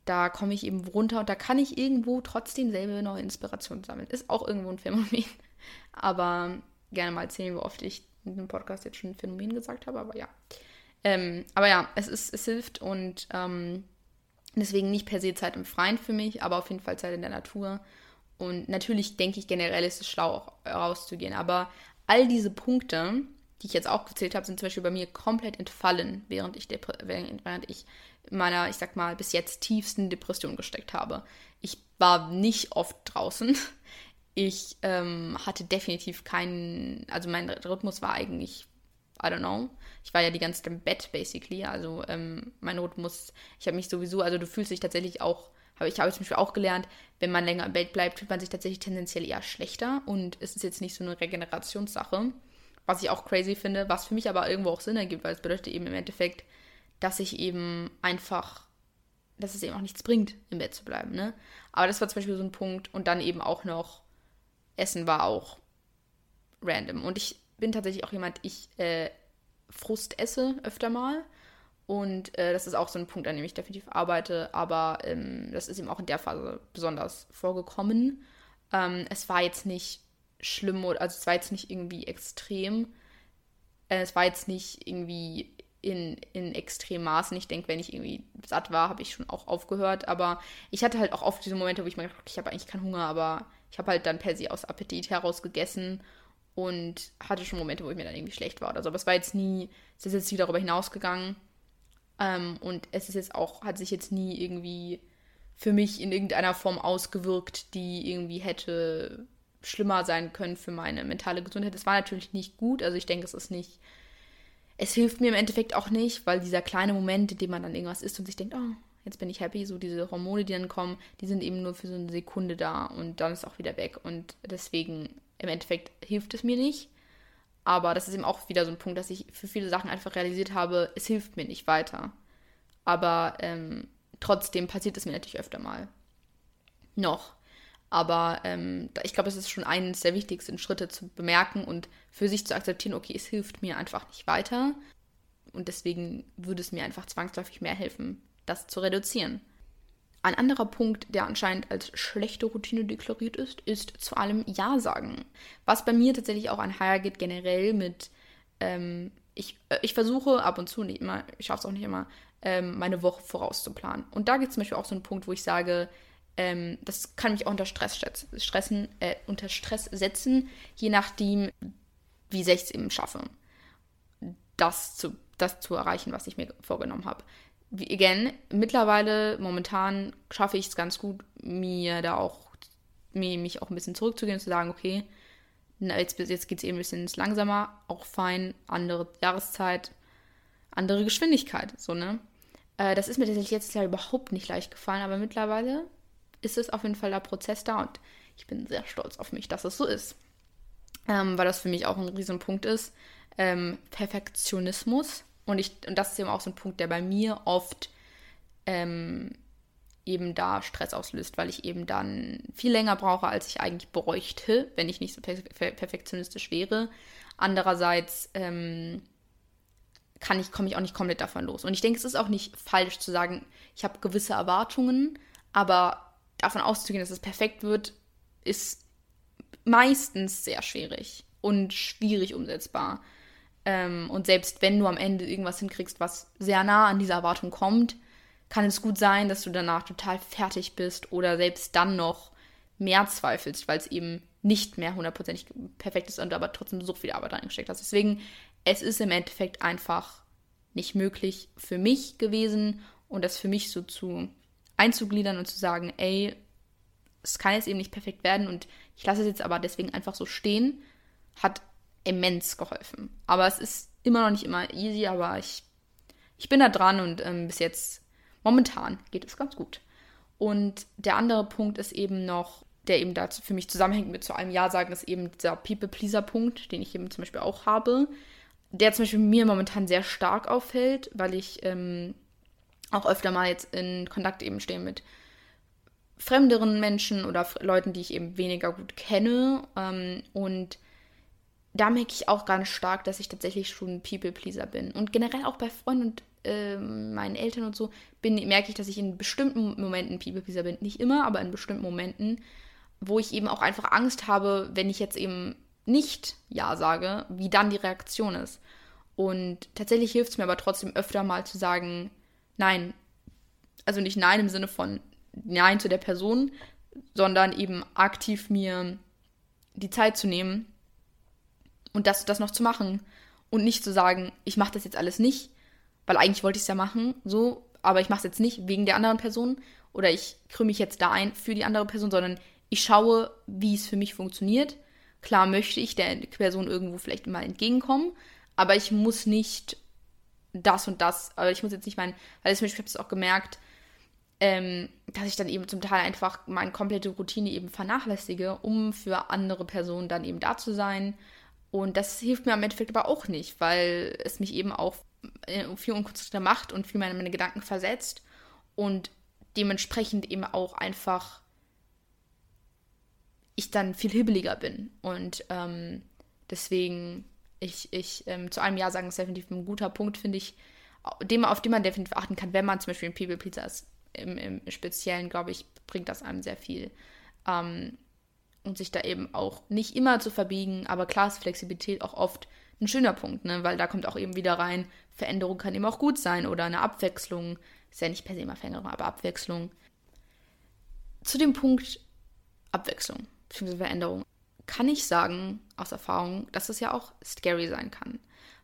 S1: Da komme ich eben runter und da kann ich irgendwo trotzdem selber neue Inspirationen sammeln. Ist auch irgendwo ein Phänomen. Aber gerne mal erzählen, wie oft ich in dem Podcast jetzt schon Phänomen gesagt habe, aber ja. Ähm, aber ja, es, ist, es hilft und ähm, deswegen nicht per se Zeit im Freien für mich, aber auf jeden Fall Zeit in der Natur. Und natürlich denke ich generell ist es schlau, auch rauszugehen. Aber all diese Punkte, die ich jetzt auch gezählt habe, sind zum Beispiel bei mir komplett entfallen, während ich, während ich meiner, ich sag mal, bis jetzt tiefsten Depression gesteckt habe. Ich war nicht oft draußen. Ich ähm, hatte definitiv keinen, also mein Rhythmus war eigentlich, I don't know. Ich war ja die ganze Zeit im Bett, basically. Also ähm, mein Rhythmus, ich habe mich sowieso, also du fühlst dich tatsächlich auch, habe ich habe zum Beispiel auch gelernt, wenn man länger im Bett bleibt, fühlt man sich tatsächlich tendenziell eher schlechter und es ist jetzt nicht so eine Regenerationssache, was ich auch crazy finde, was für mich aber irgendwo auch Sinn ergibt, weil es bedeutet eben im Endeffekt, dass ich eben einfach, dass es eben auch nichts bringt, im Bett zu bleiben, ne? Aber das war zum Beispiel so ein Punkt und dann eben auch noch Essen war auch random. Und ich bin tatsächlich auch jemand, ich äh, Frust esse öfter mal. Und äh, das ist auch so ein Punkt, an dem ich definitiv arbeite. Aber ähm, das ist eben auch in der Phase besonders vorgekommen. Ähm, es war jetzt nicht schlimm, also es war jetzt nicht irgendwie extrem. Äh, es war jetzt nicht irgendwie in, in extrem Maßen. Ich denke, wenn ich irgendwie satt war, habe ich schon auch aufgehört. Aber ich hatte halt auch oft diese Momente, wo ich mir gedacht ich habe eigentlich keinen Hunger, aber ich habe halt dann per se aus Appetit heraus gegessen und hatte schon Momente, wo ich mir dann irgendwie schlecht war oder so. Aber es war jetzt nie, es ist jetzt nie darüber hinausgegangen. Ähm, und es ist jetzt auch, hat sich jetzt nie irgendwie für mich in irgendeiner Form ausgewirkt, die irgendwie hätte schlimmer sein können für meine mentale Gesundheit. Es war natürlich nicht gut, also ich denke, es ist nicht, es hilft mir im Endeffekt auch nicht, weil dieser kleine Moment, in dem man dann irgendwas isst und sich denkt, oh, jetzt bin ich happy, so diese Hormone, die dann kommen, die sind eben nur für so eine Sekunde da und dann ist auch wieder weg. Und deswegen, im Endeffekt hilft es mir nicht. Aber das ist eben auch wieder so ein Punkt, dass ich für viele Sachen einfach realisiert habe, es hilft mir nicht weiter. Aber ähm, trotzdem passiert es mir natürlich öfter mal. Noch. Aber ähm, ich glaube, es ist schon eines der wichtigsten Schritte zu bemerken und für sich zu akzeptieren, okay, es hilft mir einfach nicht weiter. Und deswegen würde es mir einfach zwangsläufig mehr helfen, das zu reduzieren. Ein anderer Punkt, der anscheinend als schlechte Routine deklariert ist, ist zu allem Ja sagen. Was bei mir tatsächlich auch einhergeht generell mit, ähm, ich, äh, ich versuche ab und zu, nicht immer, ich schaffe es auch nicht immer, ähm, meine Woche vorauszuplanen. Und da gibt es zum Beispiel auch so einen Punkt, wo ich sage, ähm, das kann mich auch unter Stress, stressen, äh, unter Stress setzen, je nachdem, wie sehr ich es eben schaffe, das zu, das zu erreichen, was ich mir vorgenommen habe again, mittlerweile, momentan schaffe ich es ganz gut, mir da auch, mir, mich auch ein bisschen zurückzugehen und zu sagen, okay, jetzt, jetzt geht es eben ein bisschen langsamer, auch fein, andere Jahreszeit, andere Geschwindigkeit, so, ne? Äh, das ist mir tatsächlich jetzt ja überhaupt nicht leicht gefallen, aber mittlerweile ist es auf jeden Fall der Prozess da und ich bin sehr stolz auf mich, dass es so ist. Ähm, weil das für mich auch ein Riesenpunkt ist. Ähm, Perfektionismus und, ich, und das ist eben auch so ein Punkt, der bei mir oft ähm, eben da Stress auslöst, weil ich eben dann viel länger brauche, als ich eigentlich bräuchte, wenn ich nicht so perf perfektionistisch wäre. Andererseits ähm, kann ich, komme ich auch nicht komplett davon los. Und ich denke, es ist auch nicht falsch zu sagen, ich habe gewisse Erwartungen, aber davon auszugehen, dass es perfekt wird, ist meistens sehr schwierig und schwierig umsetzbar. Ähm, und selbst wenn du am Ende irgendwas hinkriegst, was sehr nah an dieser Erwartung kommt, kann es gut sein, dass du danach total fertig bist oder selbst dann noch mehr zweifelst, weil es eben nicht mehr hundertprozentig perfekt ist und du aber trotzdem so viel Arbeit reingesteckt hast. Deswegen, es ist im Endeffekt einfach nicht möglich für mich gewesen und das für mich so zu einzugliedern und zu sagen, ey, es kann jetzt eben nicht perfekt werden und ich lasse es jetzt aber deswegen einfach so stehen, hat immens geholfen. Aber es ist immer noch nicht immer easy, aber ich, ich bin da dran und ähm, bis jetzt, momentan geht es ganz gut. Und der andere Punkt ist eben noch, der eben dazu für mich zusammenhängt mit zu einem Ja sagen, ist eben dieser People-Pleaser-Punkt, den ich eben zum Beispiel auch habe, der zum Beispiel mir momentan sehr stark auffällt, weil ich ähm, auch öfter mal jetzt in Kontakt eben stehe mit fremderen Menschen oder Leuten, die ich eben weniger gut kenne. Ähm, und da merke ich auch ganz stark, dass ich tatsächlich schon People-Pleaser bin. Und generell auch bei Freunden und äh, meinen Eltern und so bin, merke ich, dass ich in bestimmten Momenten People-Pleaser bin. Nicht immer, aber in bestimmten Momenten, wo ich eben auch einfach Angst habe, wenn ich jetzt eben nicht Ja sage, wie dann die Reaktion ist. Und tatsächlich hilft es mir aber trotzdem öfter mal zu sagen, nein. Also nicht nein im Sinne von Nein zu der Person, sondern eben aktiv mir die Zeit zu nehmen und das, das noch zu machen und nicht zu sagen, ich mache das jetzt alles nicht, weil eigentlich wollte ich es ja machen, so, aber ich mache es jetzt nicht wegen der anderen Person oder ich krümme mich jetzt da ein für die andere Person, sondern ich schaue, wie es für mich funktioniert. Klar möchte ich der Person irgendwo vielleicht mal entgegenkommen, aber ich muss nicht das und das, aber ich muss jetzt nicht meinen, weil ich habe es auch gemerkt, ähm, dass ich dann eben zum Teil einfach meine komplette Routine eben vernachlässige, um für andere Personen dann eben da zu sein. Und das hilft mir am Endeffekt aber auch nicht, weil es mich eben auch äh, viel unkonzentrierter macht und viel meine, meine Gedanken versetzt und dementsprechend eben auch einfach ich dann viel hibbeliger bin. Und ähm, deswegen, ich, ich ähm, zu einem Jahr sagen, ist definitiv ein guter Punkt, finde ich, dem, auf den man definitiv achten kann, wenn man zum Beispiel ein People Pizza ist im, im Speziellen, glaube ich, bringt das einem sehr viel. Ähm, und sich da eben auch nicht immer zu verbiegen, aber klar ist Flexibilität auch oft ein schöner Punkt, ne? weil da kommt auch eben wieder rein, Veränderung kann eben auch gut sein oder eine Abwechslung. Ist ja nicht per se immer Veränderung, aber Abwechslung. Zu dem Punkt Abwechslung bzw. Veränderung kann ich sagen, aus Erfahrung, dass es ja auch scary sein kann.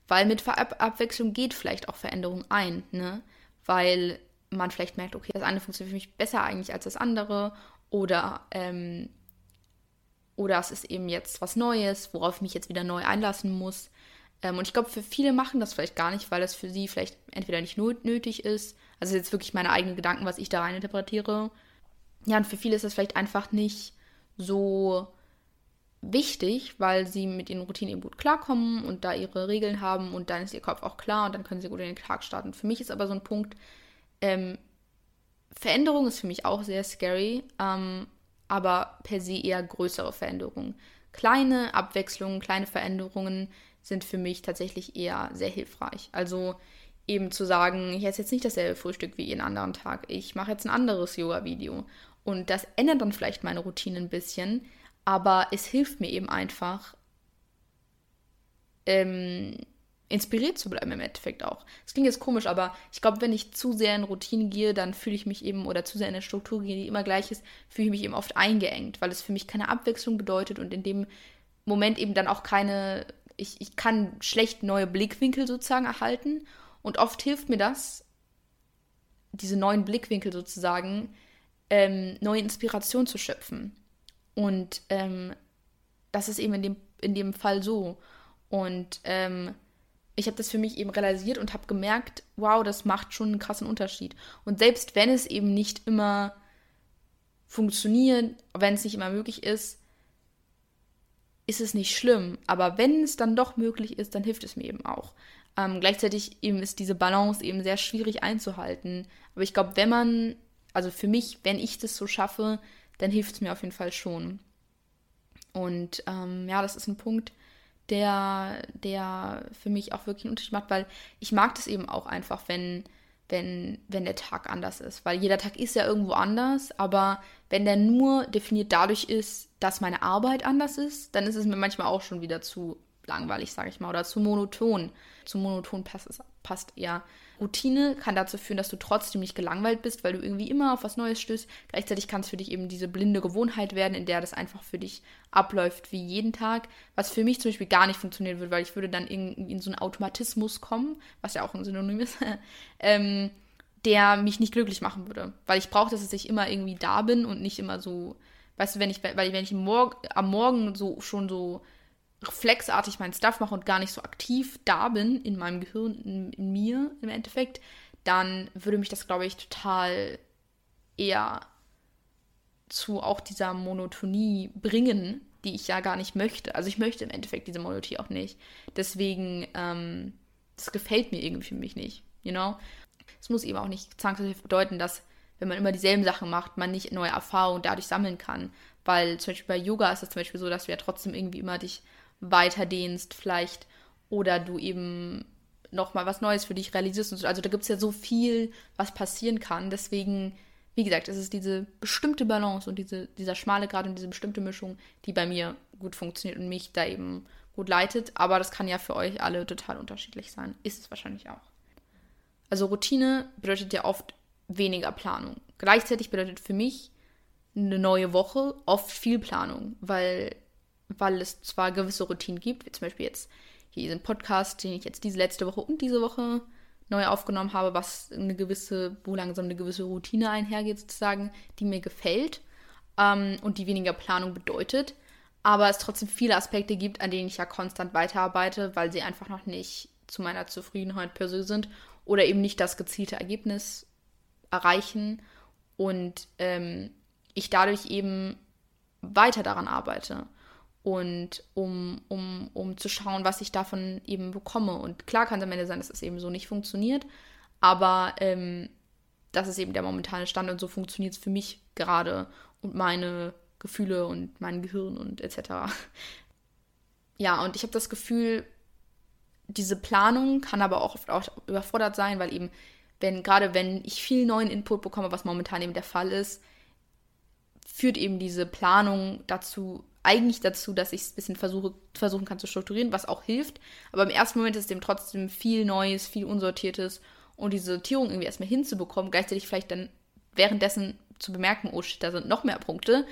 S1: Weil mit Ab Abwechslung geht vielleicht auch Veränderung ein, ne? Weil man vielleicht merkt, okay, das eine funktioniert für mich besser eigentlich als das andere oder ähm, oder es ist eben jetzt was Neues, worauf ich mich jetzt wieder neu einlassen muss. Ähm, und ich glaube, für viele machen das vielleicht gar nicht, weil das für sie vielleicht entweder nicht nötig ist. Also jetzt wirklich meine eigenen Gedanken, was ich da rein interpretiere. Ja, und für viele ist das vielleicht einfach nicht so wichtig, weil sie mit ihren Routinen eben gut klarkommen und da ihre Regeln haben und dann ist ihr Kopf auch klar und dann können sie gut in den Tag starten. Für mich ist aber so ein Punkt, ähm, Veränderung ist für mich auch sehr scary, ähm, aber per se eher größere Veränderungen. Kleine Abwechslungen, kleine Veränderungen sind für mich tatsächlich eher sehr hilfreich. Also eben zu sagen, ich esse jetzt nicht dasselbe Frühstück wie jeden anderen Tag, ich mache jetzt ein anderes Yoga-Video. Und das ändert dann vielleicht meine Routine ein bisschen, aber es hilft mir eben einfach, ähm, inspiriert zu bleiben im Endeffekt auch. Das klingt jetzt komisch, aber ich glaube, wenn ich zu sehr in Routine gehe, dann fühle ich mich eben, oder zu sehr in eine Struktur gehe, die immer gleich ist, fühle ich mich eben oft eingeengt, weil es für mich keine Abwechslung bedeutet und in dem Moment eben dann auch keine, ich, ich kann schlecht neue Blickwinkel sozusagen erhalten und oft hilft mir das, diese neuen Blickwinkel sozusagen, ähm, neue Inspiration zu schöpfen. Und ähm, das ist eben in dem, in dem Fall so. Und ähm, ich habe das für mich eben realisiert und habe gemerkt, wow, das macht schon einen krassen Unterschied. Und selbst wenn es eben nicht immer funktioniert, wenn es nicht immer möglich ist, ist es nicht schlimm. Aber wenn es dann doch möglich ist, dann hilft es mir eben auch. Ähm, gleichzeitig eben ist diese Balance eben sehr schwierig einzuhalten. Aber ich glaube, wenn man, also für mich, wenn ich das so schaffe, dann hilft es mir auf jeden Fall schon. Und ähm, ja, das ist ein Punkt, der, der für mich auch wirklich einen Unterschied macht, weil ich mag das eben auch einfach, wenn, wenn, wenn der Tag anders ist. Weil jeder Tag ist ja irgendwo anders, aber wenn der nur definiert dadurch ist, dass meine Arbeit anders ist, dann ist es mir manchmal auch schon wieder zu langweilig, sage ich mal, oder zu monoton. Zu monoton passt passt eher. Routine kann dazu führen, dass du trotzdem nicht gelangweilt bist, weil du irgendwie immer auf was Neues stößt. Gleichzeitig kann es für dich eben diese blinde Gewohnheit werden, in der das einfach für dich abläuft wie jeden Tag. Was für mich zum Beispiel gar nicht funktionieren würde, weil ich würde dann irgendwie in so einen Automatismus kommen, was ja auch ein Synonym ist, ähm, der mich nicht glücklich machen würde. Weil ich brauche, dass ich immer irgendwie da bin und nicht immer so, weißt du, wenn ich, weil wenn ich morgen, am Morgen so schon so reflexartig meinen Stuff mache und gar nicht so aktiv da bin in meinem Gehirn, in, in mir im Endeffekt, dann würde mich das, glaube ich, total eher zu auch dieser Monotonie bringen, die ich ja gar nicht möchte. Also ich möchte im Endeffekt diese Monotonie auch nicht. Deswegen, ähm, das gefällt mir irgendwie für mich nicht, you know? Es muss eben auch nicht zwangsläufig bedeuten, dass wenn man immer dieselben Sachen macht, man nicht neue Erfahrungen dadurch sammeln kann. Weil zum Beispiel bei Yoga ist es zum Beispiel so, dass du ja trotzdem irgendwie immer dich weiterdehnst vielleicht oder du eben nochmal was Neues für dich realisierst. Und so. Also da gibt es ja so viel, was passieren kann. Deswegen, wie gesagt, es ist diese bestimmte Balance und diese, dieser schmale Grad und diese bestimmte Mischung, die bei mir gut funktioniert und mich da eben gut leitet. Aber das kann ja für euch alle total unterschiedlich sein. Ist es wahrscheinlich auch. Also Routine bedeutet ja oft weniger Planung. Gleichzeitig bedeutet für mich eine neue Woche oft viel Planung, weil weil es zwar gewisse Routinen gibt, wie zum Beispiel jetzt hier diesen Podcast, den ich jetzt diese letzte Woche und diese Woche neu aufgenommen habe, was eine gewisse, wo langsam eine gewisse Routine einhergeht sozusagen, die mir gefällt ähm, und die weniger Planung bedeutet, aber es trotzdem viele Aspekte gibt, an denen ich ja konstant weiterarbeite, weil sie einfach noch nicht zu meiner Zufriedenheit persönlich sind oder eben nicht das gezielte Ergebnis erreichen und ähm, ich dadurch eben weiter daran arbeite und um, um, um zu schauen, was ich davon eben bekomme. Und klar kann es am Ende sein, dass es eben so nicht funktioniert, aber ähm, das ist eben der momentane Stand und so funktioniert es für mich gerade und meine Gefühle und mein Gehirn und etc. Ja, und ich habe das Gefühl, diese Planung kann aber auch oft auch überfordert sein, weil eben, wenn, gerade wenn ich viel neuen Input bekomme, was momentan eben der Fall ist, führt eben diese Planung dazu, eigentlich dazu, dass ich es ein bisschen versuche, versuchen kann zu strukturieren, was auch hilft. Aber im ersten Moment ist dem trotzdem viel Neues, viel Unsortiertes und diese Sortierung irgendwie erstmal hinzubekommen, gleichzeitig vielleicht dann währenddessen zu bemerken, oh shit, da sind noch mehr Punkte,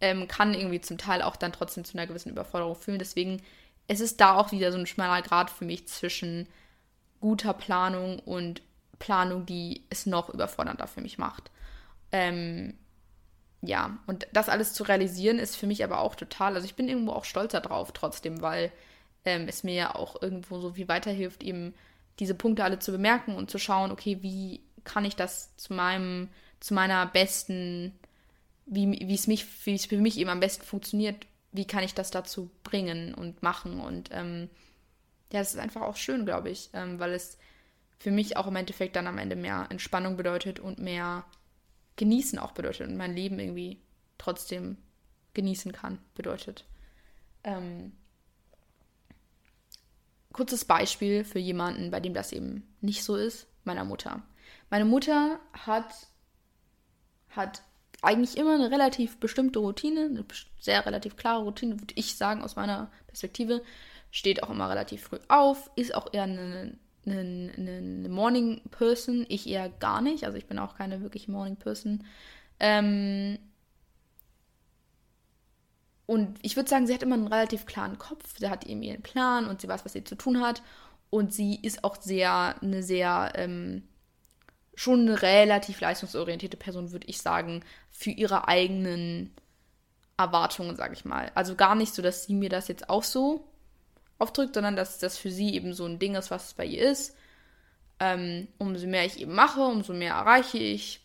S1: ähm, kann irgendwie zum Teil auch dann trotzdem zu einer gewissen Überforderung führen. Deswegen es ist da auch wieder so ein schmaler Grad für mich zwischen guter Planung und Planung, die es noch überfordernder für mich macht. Ähm, ja, und das alles zu realisieren ist für mich aber auch total, also ich bin irgendwo auch stolzer drauf trotzdem, weil ähm, es mir ja auch irgendwo so viel weiterhilft, eben diese Punkte alle zu bemerken und zu schauen, okay, wie kann ich das zu meinem, zu meiner besten, wie, wie es mich, wie es für mich eben am besten funktioniert, wie kann ich das dazu bringen und machen? Und ähm, ja, es ist einfach auch schön, glaube ich, ähm, weil es für mich auch im Endeffekt dann am Ende mehr Entspannung bedeutet und mehr genießen auch bedeutet und mein Leben irgendwie trotzdem genießen kann, bedeutet. Ähm, kurzes Beispiel für jemanden, bei dem das eben nicht so ist, meiner Mutter. Meine Mutter hat, hat eigentlich immer eine relativ bestimmte Routine, eine sehr relativ klare Routine, würde ich sagen, aus meiner Perspektive. Steht auch immer relativ früh auf, ist auch eher eine eine, Morning Person, ich eher gar nicht, also ich bin auch keine wirklich Morning Person. Ähm, und ich würde sagen, sie hat immer einen relativ klaren Kopf, sie hat eben ihren Plan und sie weiß, was sie zu tun hat. Und sie ist auch sehr, eine sehr, ähm, schon eine relativ leistungsorientierte Person, würde ich sagen, für ihre eigenen Erwartungen, sage ich mal. Also gar nicht so, dass sie mir das jetzt auch so aufdrückt, sondern dass das für sie eben so ein Ding ist, was es bei ihr ist. Ähm, umso mehr ich eben mache, umso mehr erreiche ich,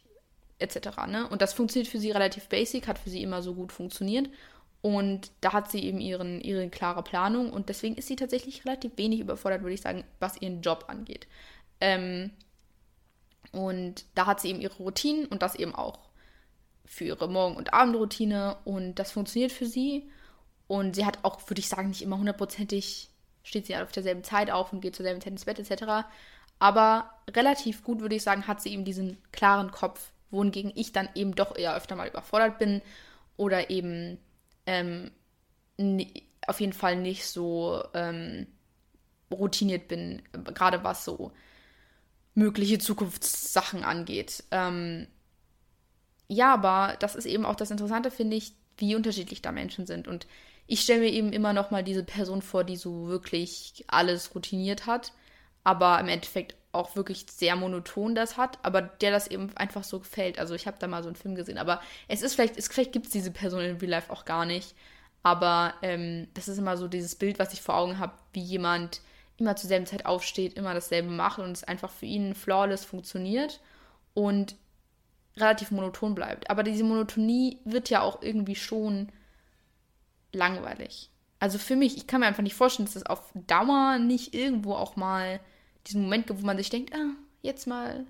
S1: etc. Ne? Und das funktioniert für sie relativ basic, hat für sie immer so gut funktioniert. Und da hat sie eben ihren, ihre klare Planung und deswegen ist sie tatsächlich relativ wenig überfordert, würde ich sagen, was ihren Job angeht. Ähm, und da hat sie eben ihre Routinen und das eben auch für ihre Morgen- und Abendroutine und das funktioniert für sie. Und sie hat auch, würde ich sagen, nicht immer hundertprozentig, steht sie auf derselben Zeit auf und geht zur selben Zeit ins Bett etc. Aber relativ gut, würde ich sagen, hat sie eben diesen klaren Kopf, wohingegen ich dann eben doch eher öfter mal überfordert bin oder eben, ähm, auf jeden Fall nicht so ähm, routiniert bin, gerade was so mögliche Zukunftssachen angeht. Ähm, ja, aber das ist eben auch das Interessante, finde ich, wie unterschiedlich da Menschen sind. Und ich stelle mir eben immer noch mal diese Person vor, die so wirklich alles routiniert hat, aber im Endeffekt auch wirklich sehr monoton das hat, aber der das eben einfach so gefällt. Also ich habe da mal so einen Film gesehen, aber es ist vielleicht, es, vielleicht gibt es diese Person in Real Life auch gar nicht. Aber ähm, das ist immer so dieses Bild, was ich vor Augen habe, wie jemand immer zur selben Zeit aufsteht, immer dasselbe macht und es einfach für ihn flawless funktioniert und relativ monoton bleibt. Aber diese Monotonie wird ja auch irgendwie schon langweilig. Also für mich, ich kann mir einfach nicht vorstellen, dass es auf Dauer nicht irgendwo auch mal diesen Moment gibt, wo man sich denkt, ah, jetzt mal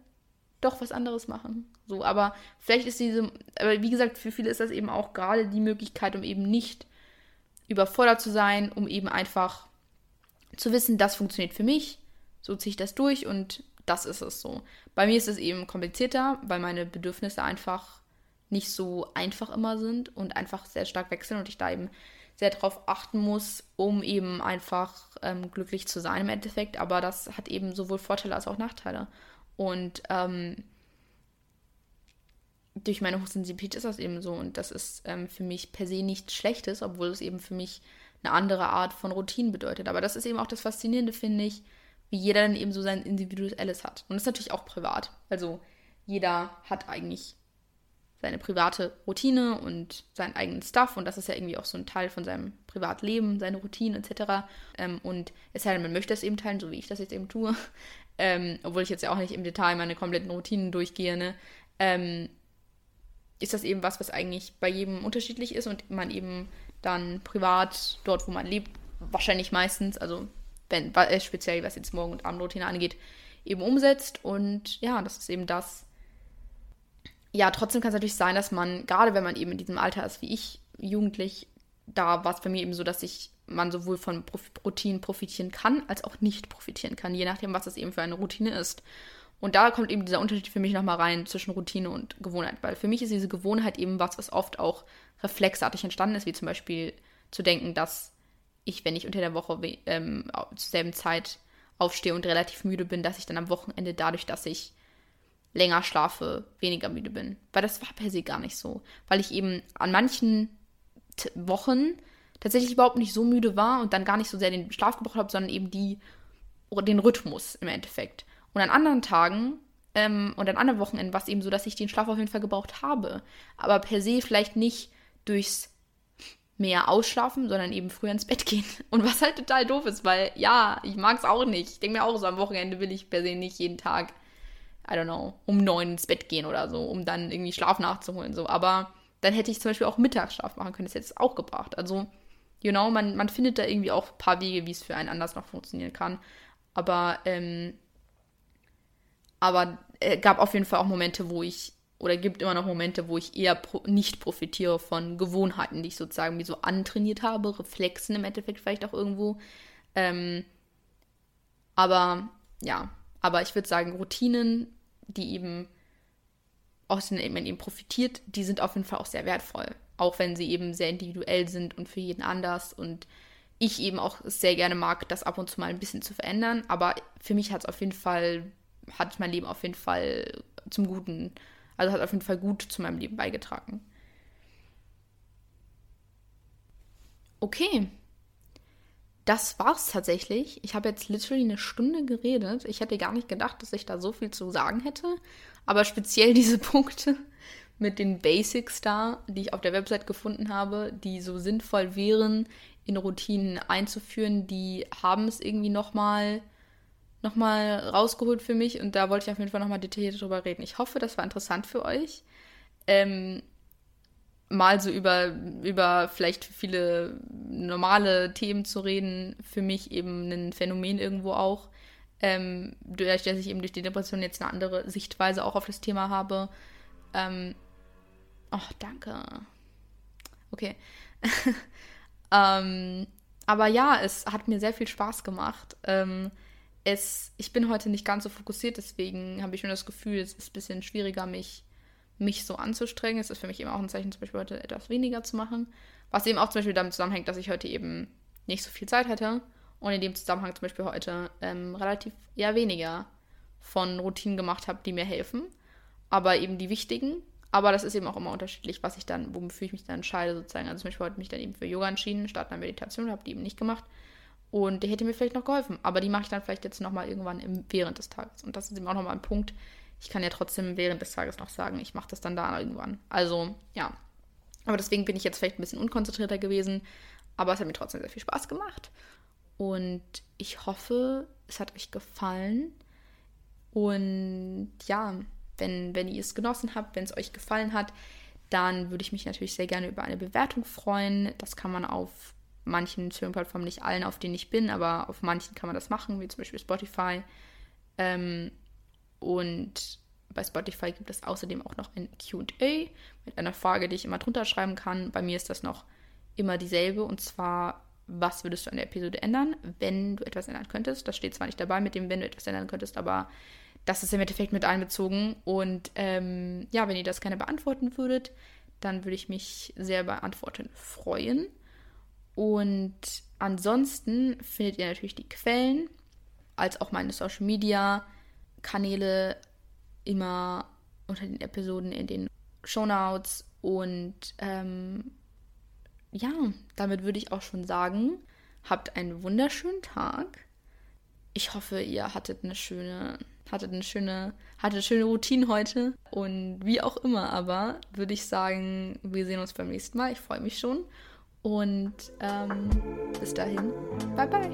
S1: doch was anderes machen. So, aber vielleicht ist diese, aber wie gesagt, für viele ist das eben auch gerade die Möglichkeit, um eben nicht überfordert zu sein, um eben einfach zu wissen, das funktioniert für mich, so ziehe ich das durch und das ist es so. Bei mir ist es eben komplizierter, weil meine Bedürfnisse einfach nicht so einfach immer sind und einfach sehr stark wechseln und ich da eben sehr darauf achten muss, um eben einfach ähm, glücklich zu sein im Endeffekt. Aber das hat eben sowohl Vorteile als auch Nachteile. Und ähm, durch meine Hochsensibilität ist das eben so. Und das ist ähm, für mich per se nichts Schlechtes, obwohl es eben für mich eine andere Art von Routinen bedeutet. Aber das ist eben auch das Faszinierende, finde ich, wie jeder dann eben so sein Individuelles hat. Und das ist natürlich auch privat. Also jeder hat eigentlich seine private Routine und seinen eigenen Stuff und das ist ja irgendwie auch so ein Teil von seinem Privatleben, seine Routine etc. Ähm, und es sei denn, man möchte das eben teilen, so wie ich das jetzt eben tue, ähm, obwohl ich jetzt ja auch nicht im Detail meine kompletten Routinen durchgehe, ne? ähm, ist das eben was, was eigentlich bei jedem unterschiedlich ist und man eben dann privat dort, wo man lebt, wahrscheinlich meistens, also wenn, äh, speziell was jetzt Morgen- und Abendroutine angeht, eben umsetzt. Und ja, das ist eben das. Ja, trotzdem kann es natürlich sein, dass man, gerade wenn man eben in diesem Alter ist wie ich, jugendlich, da war es bei mir eben so, dass ich man sowohl von Routinen profitieren kann, als auch nicht profitieren kann, je nachdem, was das eben für eine Routine ist. Und da kommt eben dieser Unterschied für mich nochmal rein zwischen Routine und Gewohnheit, weil für mich ist diese Gewohnheit eben was, was oft auch reflexartig entstanden ist, wie zum Beispiel zu denken, dass ich, wenn ich unter der Woche ähm, zur selben Zeit aufstehe und relativ müde bin, dass ich dann am Wochenende dadurch, dass ich länger schlafe, weniger müde bin. Weil das war per se gar nicht so. Weil ich eben an manchen T Wochen tatsächlich überhaupt nicht so müde war und dann gar nicht so sehr den Schlaf gebraucht habe, sondern eben die, den Rhythmus im Endeffekt. Und an anderen Tagen ähm, und an anderen Wochenenden war es eben so, dass ich den Schlaf auf jeden Fall gebraucht habe. Aber per se vielleicht nicht durchs mehr ausschlafen, sondern eben früher ins Bett gehen. Und was halt total doof ist, weil ja, ich mag es auch nicht. Ich denke mir auch so, am Wochenende will ich per se nicht jeden Tag, I don't know, um neun ins Bett gehen oder so, um dann irgendwie Schlaf nachzuholen. So. Aber dann hätte ich zum Beispiel auch Mittagsschlaf machen können. Das hätte es auch gebracht. Also, you know, man, man findet da irgendwie auch ein paar Wege, wie es für einen anders noch funktionieren kann. Aber, ähm, aber es äh, gab auf jeden Fall auch Momente, wo ich oder gibt immer noch Momente, wo ich eher pro nicht profitiere von Gewohnheiten, die ich sozusagen wie so antrainiert habe, Reflexen im Endeffekt vielleicht auch irgendwo. Ähm, aber ja, aber ich würde sagen, Routinen, die eben aus denen man eben profitiert, die sind auf jeden Fall auch sehr wertvoll. Auch wenn sie eben sehr individuell sind und für jeden anders. Und ich eben auch sehr gerne mag, das ab und zu mal ein bisschen zu verändern. Aber für mich hat es auf jeden Fall, hat mein Leben auf jeden Fall zum Guten also hat auf jeden Fall gut zu meinem Leben beigetragen. Okay. Das war's tatsächlich. Ich habe jetzt literally eine Stunde geredet. Ich hätte gar nicht gedacht, dass ich da so viel zu sagen hätte. Aber speziell diese Punkte mit den Basics da, die ich auf der Website gefunden habe, die so sinnvoll wären, in Routinen einzuführen, die haben es irgendwie nochmal mal nochmal rausgeholt für mich und da wollte ich auf jeden Fall nochmal detailliert drüber reden. Ich hoffe, das war interessant für euch. Ähm, mal so über, über vielleicht viele normale Themen zu reden, für mich eben ein Phänomen irgendwo auch. Ähm, dadurch, dass ich eben durch die Depression jetzt eine andere Sichtweise auch auf das Thema habe. Ähm, oh, danke. Okay. ähm, aber ja, es hat mir sehr viel Spaß gemacht. Ähm, es, ich bin heute nicht ganz so fokussiert, deswegen habe ich nur das Gefühl, es ist ein bisschen schwieriger, mich, mich so anzustrengen. Es ist für mich eben auch ein Zeichen, zum Beispiel heute etwas weniger zu machen. Was eben auch zum Beispiel damit zusammenhängt, dass ich heute eben nicht so viel Zeit hätte und in dem Zusammenhang zum Beispiel heute ähm, relativ eher weniger von Routinen gemacht habe, die mir helfen, aber eben die wichtigen. Aber das ist eben auch immer unterschiedlich, was ich dann, wofür ich mich dann entscheide sozusagen. Also zum Beispiel heute mich dann eben für Yoga entschieden, statt einer Meditation, habe die eben nicht gemacht. Und die hätte mir vielleicht noch geholfen. Aber die mache ich dann vielleicht jetzt nochmal irgendwann im, während des Tages. Und das ist eben auch nochmal ein Punkt. Ich kann ja trotzdem während des Tages noch sagen, ich mache das dann da irgendwann. Also, ja. Aber deswegen bin ich jetzt vielleicht ein bisschen unkonzentrierter gewesen. Aber es hat mir trotzdem sehr viel Spaß gemacht. Und ich hoffe, es hat euch gefallen. Und ja, wenn, wenn ihr es genossen habt, wenn es euch gefallen hat, dann würde ich mich natürlich sehr gerne über eine Bewertung freuen. Das kann man auf manchen Streaming-Plattformen, nicht allen, auf denen ich bin, aber auf manchen kann man das machen, wie zum Beispiel Spotify. Ähm, und bei Spotify gibt es außerdem auch noch ein QA mit einer Frage, die ich immer drunter schreiben kann. Bei mir ist das noch immer dieselbe und zwar, was würdest du an der Episode ändern, wenn du etwas ändern könntest? Das steht zwar nicht dabei mit dem, wenn du etwas ändern könntest, aber das ist im Endeffekt mit einbezogen. Und ähm, ja, wenn ihr das gerne beantworten würdet, dann würde ich mich sehr beantworten freuen. Und ansonsten findet ihr natürlich die Quellen, als auch meine Social Media Kanäle immer unter den Episoden in den Shownotes. Und ähm, ja, damit würde ich auch schon sagen, habt einen wunderschönen Tag. Ich hoffe, ihr hattet eine schöne, hattet eine schöne, hattet eine schöne Routine heute. Und wie auch immer, aber würde ich sagen, wir sehen uns beim nächsten Mal. Ich freue mich schon. Und ähm, bis dahin, bye bye.